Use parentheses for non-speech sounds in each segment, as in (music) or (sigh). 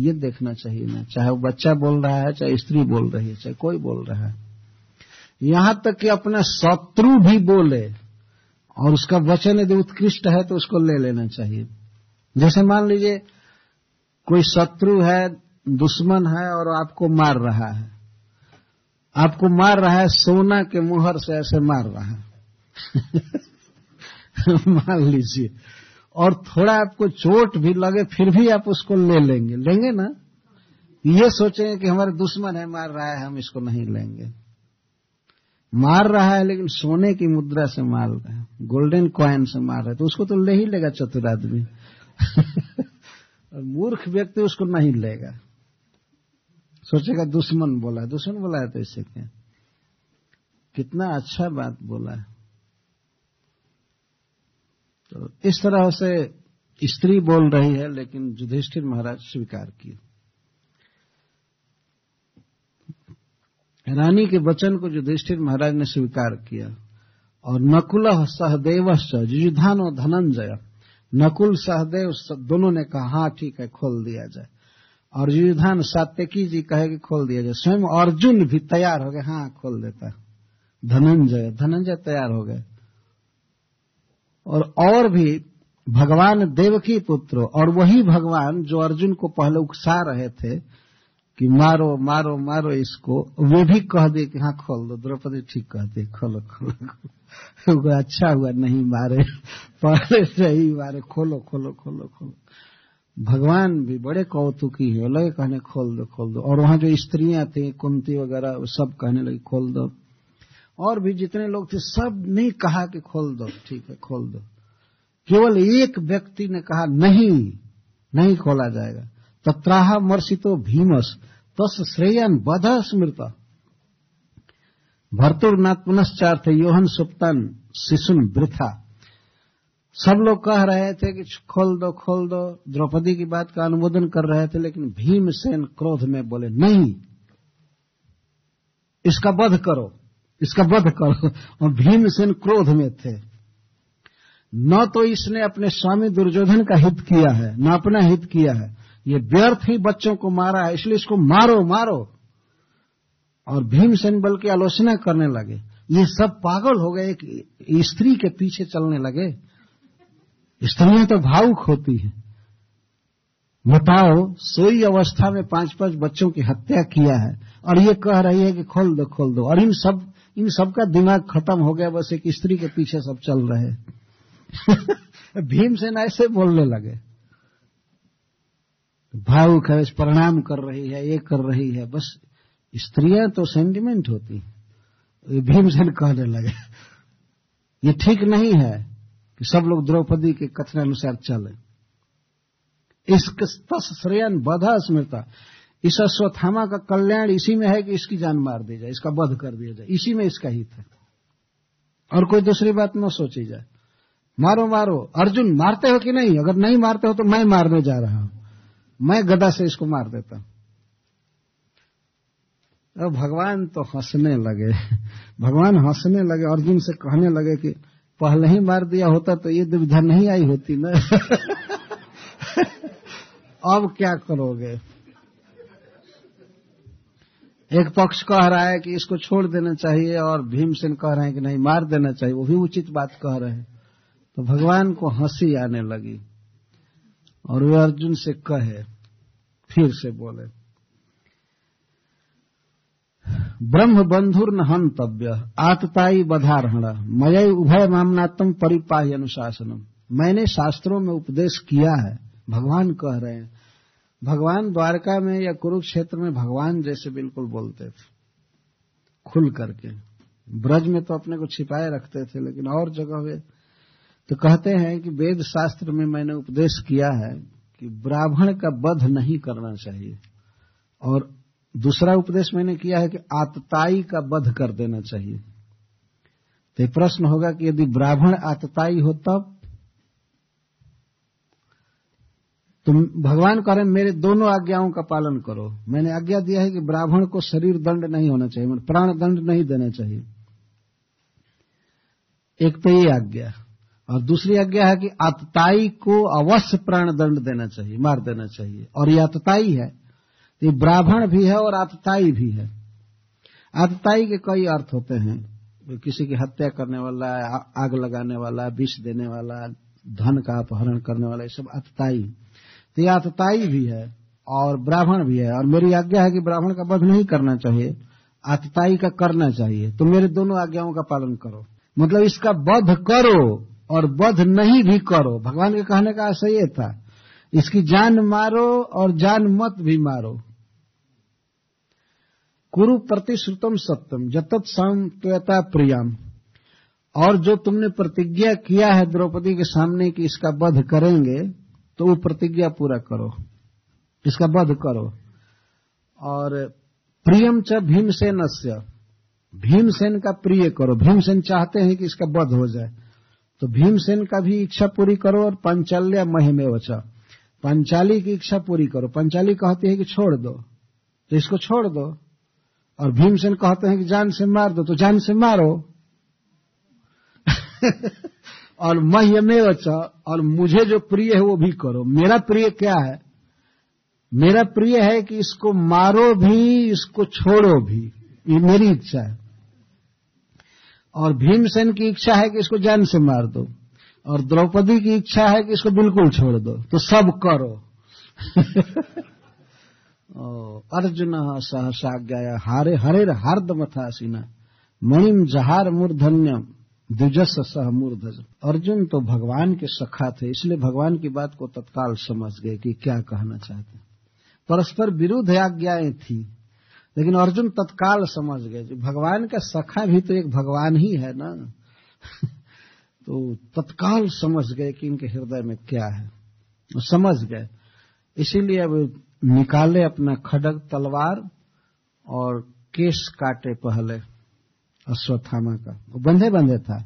ये देखना चाहिए ना, चाहे वो बच्चा बोल रहा है, चाहे स्त्री बोल रही है, चाहे कोई बोल रहा है। यहाँ तक कि अपना शत्रु भी बोले और उसका वचन यदि उत्कृष्ट है तो उसको ले लेना चाहिए। जैसे मान लीजिए, कोई शत्रु है, दुश्मन है और आपको मार रहा है। आपको मार रहा है, सोना के मुहर से ऐसे मार रहा है। (laughs) मान लीजिए। और थोड़ा आपको चोट भी लगे, फिर भी आप उसको ले लेंगे। लेंगे ना? ये सोचेंगे कि हमारे दुश्मन है, मार रहा है, हम इसको नहीं लेंगे। मार रहा है, लेकिन सोने की मुद्रा से मार रहा है। गोल्डन कॉइन से मार रहा है तो उसको तो ले ही लेगा चतुर आदमी। और मूर्ख व्यक्ति उसको नहीं लेगा। सोचेगा दुश्मन बोला दुश्मन बोला है तो इससे क्या? कितना अच्छा बात बोला है। तो इस तरह से स्त्री बोल रही है, लेकिन युधिष्ठिर महाराज स्वीकार किए। रानी के वचन को युधिष्ठिर महाराज ने स्वीकार किया। और नकुल सहदेव युधान और धनंजय। नकुल सहदेव दोनों ने कहा हाँ ठीक है, खोल दिया जाए। और युधान सात्यकी जी कहे कि खोल दिया जाए। स्वयं अर्जुन भी तैयार हो गए। हाँ खोल देता धनंजय धनंजय तैयार हो गए। और और भी भगवान देवकी पुत्र और वही भगवान जो अर्जुन को पहले उकसा रहे थे कि मारो मारो मारो इसको, वे भी कह दिए कि हाँ खोल दो, द्रौपदी ठीक कहते खोलो खोलो (laughs) अच्छा हुआ, नहीं मारे, पहले से ही मारे, खोलो खोलो खोलो खोलो। भगवान भी बड़े कौतुकी है, लगे कहने, खोल दो खोल दो। और वहाँ जो स्त्रियाँ थी, कुंती वगैरह सब कहने लगी, खोल दो। और भी जितने लोग थे, सबने कहा कि खोल दो, ठीक है, खोल दो। केवल एक व्यक्ति ने कहा, नहीं नहीं खोला जाएगा। तत्राह मर्षितो भीमस, तस श्रेयन बध स्मृत। भर्तुर्नाथ पुनश्चार्थ योहन सुप्तन शिशुन वृथा। सब लोग कह रहे थे कि खोल दो खोल दो। द्रौपदी की बात का अनुमोदन कर रहे थे, लेकिन भीमसेन क्रोध में बोले, नहीं, इसका वध करो। इसका वध करो। और भीमसेन क्रोध में थे। न तो इसने अपने स्वामी दुर्योधन का हित किया है, न अपना हित किया है। ये व्यर्थ ही बच्चों को मारा है, इसलिए इसको मारो मारो। और भीमसेन बल की आलोचना करने लगे। ये सब पागल हो गए, एक स्त्री के पीछे चलने लगे। स्त्रियाँ तो भावुक होती हैं। बताओ, सोई अवस्था में पाँच पाँच बच्चों की हत्या किया है। और ये कह रही है कि खोल दो खोल दो। और इन सब इन सबका दिमाग खत्म हो गया, बस एक स्त्री के पीछे सब चल रहे (laughs) भीमसेन ऐसे बोलने लगे। भावुक है प्रणाम कर रही है, ये कर रही है। बस स्त्रियाँ तो सेंटिमेंट होती भीमसेन कहने लगे, ये ठीक नहीं है कि सब लोग द्रौपदी के कथन अनुसार चले। इस श्रेयन बधा स्मृता इस अश्वत्थामा का कल्याण इसी में है कि इसकी जान मार दी जाए, इसका वध कर दिया जाए। इसी में इसका हित है। और कोई दूसरी बात न सोची जाए। मारो मारो। अर्जुन, मारते हो कि नहीं? अगर नहीं मारते हो तो मैं मारने जा रहा हूँ। मैं गदा से इसको मार देता हूँ। अब भगवान तो हंसने लगे। भगवान हंसने लगे, अर्जुन से कहने लगे कि पहले ही मार दिया होता तो ये दुविधा नहीं आई होती ना। (laughs) अब क्या करोगे? एक पक्ष कह रहा है कि इसको छोड़ देना चाहिए और भीमसेन कह रहे हैं कि नहीं, मार देना चाहिए। वो भी उचित बात कह रहे हैं। तो भगवान को हँसी आने लगी और वे अर्जुन से कहे, फिर से बोले ब्रह्म बंधुर न हंतव्य आतताई बधारहण, मय उभय मामनात्म परिपाही अनुशासनम। मैंने शास्त्रों में उपदेश किया है, भगवान कह रहे हैं। भगवान द्वारका में या कुरुक्षेत्र में भगवान जैसे बिल्कुल बोलते थे, खुल करके। ब्रज में तो अपने को छिपाए रखते थे, लेकिन और जगह वे तो कहते हैं कि वेद शास्त्र में मैंने उपदेश किया है कि ब्राह्मण का वध नहीं करना चाहिए। और दूसरा उपदेश मैंने किया है कि आतताई का वध कर देना चाहिए। तो प्रश्न होगा कि यदि ब्राह्मण आतताई हो तब तो भगवान कह रहे मेरे दोनों आज्ञाओं का पालन करो। मैंने आज्ञा दिया है कि ब्राह्मण को शरीर दंड नहीं होना चाहिए मतलब प्राण दंड नहीं देना चाहिए। एक तो ये आज्ञा। और दूसरी आज्ञा है कि आतताई को अवश्य प्राण दंड देना चाहिए, मार देना चाहिए। और ये आतताई है। ये ब्राह्मण भी है और आतताई भी है। आतताई के कई अर्थ होते हैं। किसी की हत्या करने वाला आग लगाने वाला, विष देने वाला, धन का अपहरण करने वाला, ये सब आतताई। तो आतताई भी है और ब्राह्मण भी है। और मेरी आज्ञा है कि ब्राह्मण का वध नहीं करना चाहिए आतताई का करना चाहिए। तो मेरे दोनों आज्ञाओं का पालन करो। मतलब इसका वध करो और वध नहीं भी करो। भगवान के कहने का आशय ये था, इसकी जान मारो और जान मत भी मारो। कुरु प्रतिश्रुतम सत्यम जतत संत्वता प्रियम। और जो तुमने प्रतिज्ञा किया है द्रौपदी के सामने कि इसका वध करेंगे तो वो प्रतिज्ञा पूरा करो। इसका वध करो। और प्रियम च भीमसेन भीमसेन का प्रिय करो। भीमसेन चाहते हैं कि इसका वध हो जाए। तो भीमसेन का भी इच्छा पूरी करो और पंचाल्या महिमे वचा। पंचाली की इच्छा पूरी करो। पंचाली कहती है कि छोड़ दो। तो इसको छोड़ दो। और भीमसेन कहते हैं कि जान से मार दो। तो जान से मारो। (laughs) और महिमे वचा, और मुझे जो प्रिय है वो भी करो। मेरा प्रिय क्या है? मेरा प्रिय है कि इसको मारो भी, इसको छोड़ो भी। ये मेरी इच्छा है। और भीमसेन की इच्छा है कि इसको जान से मार दो। और द्रौपदी की इच्छा है कि इसको बिल्कुल छोड़ दो। तो सब करो। अर्जुन सहसा सहसाज्ञा हारे हरे हार्दमथासीना मणिम जहार मूर्धन्यम। द्विजस सह मूर्धज। अर्जुन तो भगवान के सखा थे, इसलिए भगवान की बात को तत्काल समझ गए कि क्या कहना चाहते परस्पर विरुद्ध आज्ञाएँ थी, लेकिन अर्जुन तत्काल समझ गए भगवान का सखा भी तो एक भगवान ही है ना। (laughs) तो तत्काल समझ गए कि इनके हृदय में क्या है। समझ गए। इसीलिए अब निकाले अपना खडग, तलवार और केस काटे पहले। अश्वत्थामा का। वो बंधे बंधे था।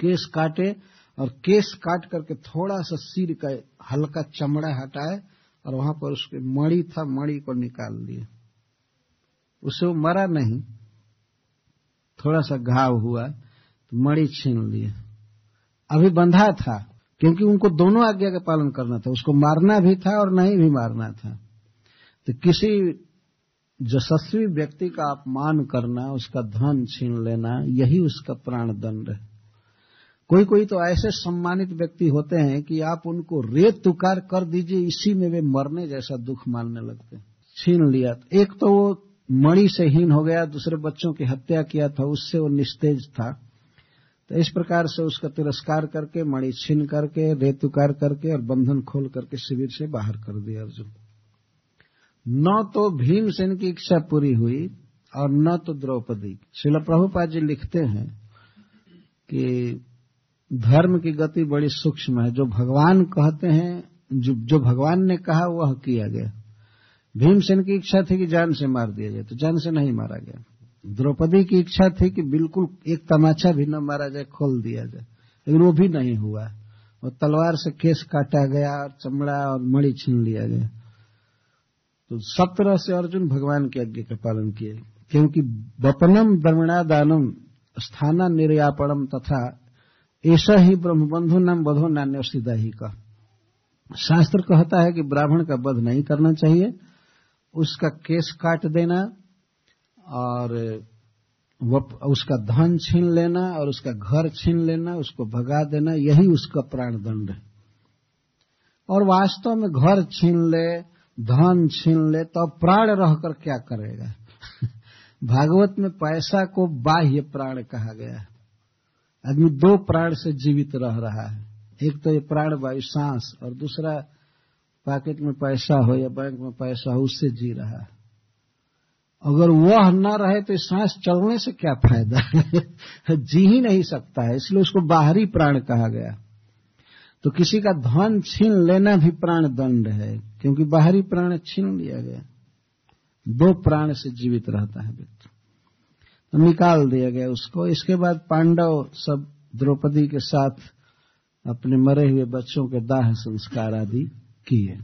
केस काटे और केस काट करके थोड़ा सा सिर का हल्का चमड़ा हटाए और वहाँ पर उसके मणि था, मणि को निकाल लिए उसे वो मरा नहीं। थोड़ा सा घाव हुआ तो मणि छीन लिए। अभी बंधा था, क्योंकि उनको दोनों आज्ञा का पालन करना था। उसको मारना भी था और नहीं भी मारना था। तो किसी यशस्वी व्यक्ति का अपमान करना, उसका धन छीन लेना, यही उसका प्राण दंड है। कोई कोई तो ऐसे सम्मानित व्यक्ति होते हैं कि आप उनको रेत तुकार कर दीजिए, इसी में वे मरने जैसा दुख मानने लगते हैं। छीन लिया। एक तो वो मणि से हीन हो गया, दूसरे बच्चों की हत्या किया था, उससे वो निस्तेज था। तो इस प्रकार से उसका तिरस्कार करके, मणि छीन करके, रेत रेतुकार करके और बंधन खोल करके शिविर से बाहर कर दिया अर्जुन। न तो भीमसेन की इच्छा पूरी हुई और न तो द्रौपदी शिल प्रभुपाद जी लिखते हैं कि धर्म की गति बड़ी सूक्ष्म है। जो भगवान कहते हैं जो, जो भगवान ने कहा वह किया गया। भीमसेन की इच्छा थी कि जान से मार दिया जाए तो जान से नहीं मारा गया। द्रौपदी की इच्छा थी कि बिल्कुल एक तमाचा भी न मारा जाए खोल दिया जाए। लेकिन वो भी नहीं हुआ। वो तलवार से केस काटा गया और चमड़ा और मणि छीन लिया गया। तो सब तरह से अर्जुन भगवान की आज्ञा का पालन किए। क्योंकि द्रविणा दानम स्थाना निर्यापणम तथा ऐसा ही ब्रह्मबंधु नाम बधो नान्य सीधा ही का शास्त्र कहता है कि ब्राह्मण का वध नहीं करना चाहिए, उसका केस काट देना और उसका धन छीन लेना और उसका घर छीन लेना, उसको भगा देना, यही उसका प्राण दंड है। और वास्तव में घर छीन ले धन छीन ले तो प्राण रहकर क्या करेगा? (laughs) भागवत में पैसा को बाह्य प्राण कहा गया है। आदमी दो प्राण से जीवित रह रहा है। एक तो ये प्राण वायु, सांस, और दूसरा पॉकेट में पैसा हो या बैंक में पैसा हो, उससे जी रहा है। अगर वह न रहे तो सांस चलने से क्या फ़ायदा? है (laughs) जी ही नहीं सकता है, इसलिए उसको बाहरी प्राण कहा गया। तो किसी का धन छीन लेना भी प्राण दंड है, क्योंकि बाहरी प्राण छीन लिया गया। दो प्राण से जीवित रहता है व्यक्ति। तो निकाल दिया गया उसको। इसके बाद पांडव सब द्रौपदी के साथ अपने मरे हुए बच्चों के दाह संस्कार आदि किए।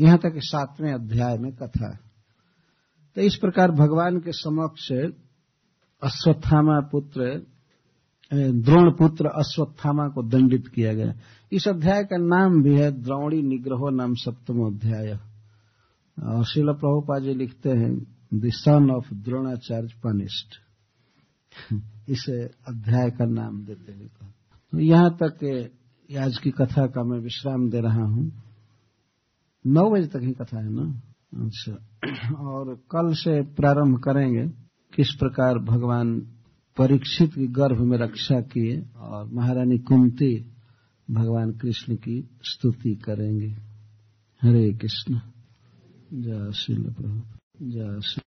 यहाँ तक सातवें अध्याय में कथा। तो इस प्रकार भगवान के समक्ष अश्वत्थामा पुत्र द्रोण पुत्र अश्वत्थामा को दंडित किया गया। इस अध्याय का नाम भी है द्रोणी निग्रहो नाम सप्तम अध्याय। और शिल प्रभुपा जी लिखते हैं the son of Dronacharya punished (laughs) इस अध्याय का नाम देते हुए तो यहाँ तक आज की कथा का मैं विश्राम दे रहा हूँ। नौ बजे तक ही कथा है ना? अच्छा। (clears throat) और कल से प्रारंभ करेंगे। किस प्रकार भगवान परीक्षित के गर्भ में रक्षा किए और महारानी कुंती भगवान कृष्ण की स्तुति करेंगे। हरे कृष्ण। जय श्री प्रभु। जय श्री